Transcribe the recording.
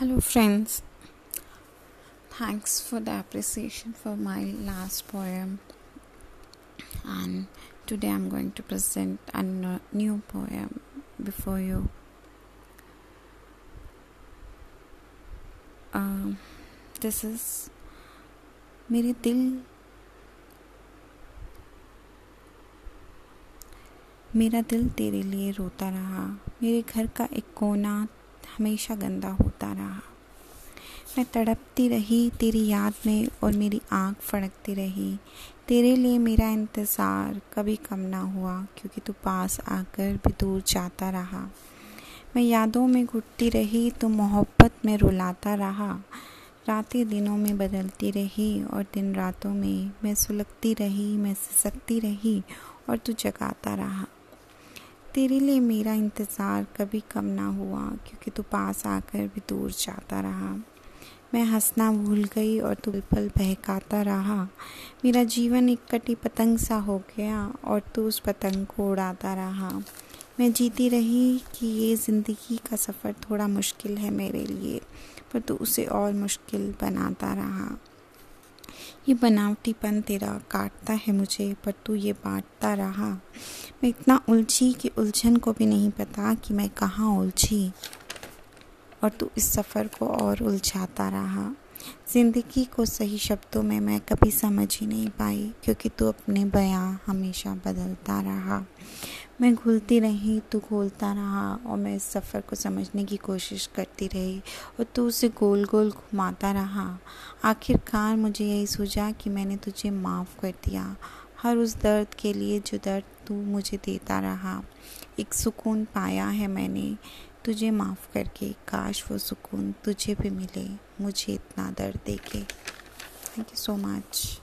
Hello friends thanks for the appreciation for my last poem and today I am going to present a new poem before you this is मेरे दिल मेरा दिल तेरे लिए रोता रहा मेरे घर का एक कोना हमेशा गंदा होता रहा। मैं तड़पती रही तेरी याद में और मेरी आँख फड़कती रही। तेरे लिए मेरा इंतज़ार कभी कम ना हुआ, क्योंकि तू पास आकर भी दूर जाता रहा। मैं यादों में घुटती रही तो मोहब्बत में रुलाता रहा। रातें दिनों में बदलती रही और दिन रातों में मैं सुलगती रही, मैं सिसकती रही और तू जगाता रहा। तेरे लिए मेरा इंतज़ार कभी कम ना हुआ, क्योंकि तू पास आकर भी दूर जाता रहा। मैं हंसना भूल गई और तू पल बहकाता रहा। मेरा जीवन एक कटी पतंग सा हो गया और तू उस पतंग को उड़ाता रहा। मैं जीती रही कि ये ज़िंदगी का सफ़र थोड़ा मुश्किल है मेरे लिए, पर तू उसे और मुश्किल बनाता रहा। ये बनावटीपन तेरा काटता है मुझे, पर तू ये बांटता रहा। मैं इतना उलझी कि उलझन को भी नहीं पता कि मैं कहाँ उलझी। और तू इस सफ़र को और उलझाता रहा। ज़िंदगी को सही शब्दों में मैं कभी समझ ही नहीं पाई, क्योंकि तू अपने बयां हमेशा बदलता रहा। मैं घुलती रही, तू घोलता रहा और मैं इस सफ़र को समझने की कोशिश करती रही और तू उसे गोल गोल घुमाता रहा। आखिरकार मुझे यही सूझा कि मैंने तुझे माफ़ कर दिया। हर उस दर्द के लिए जो दर्द तू मुझे देता रहा, एक सुकून पाया है मैंने। तुझे माफ़ करके काश वो सुकून तुझे भी मिले, मुझे इतना दर्द दे के थैंक यू सो मच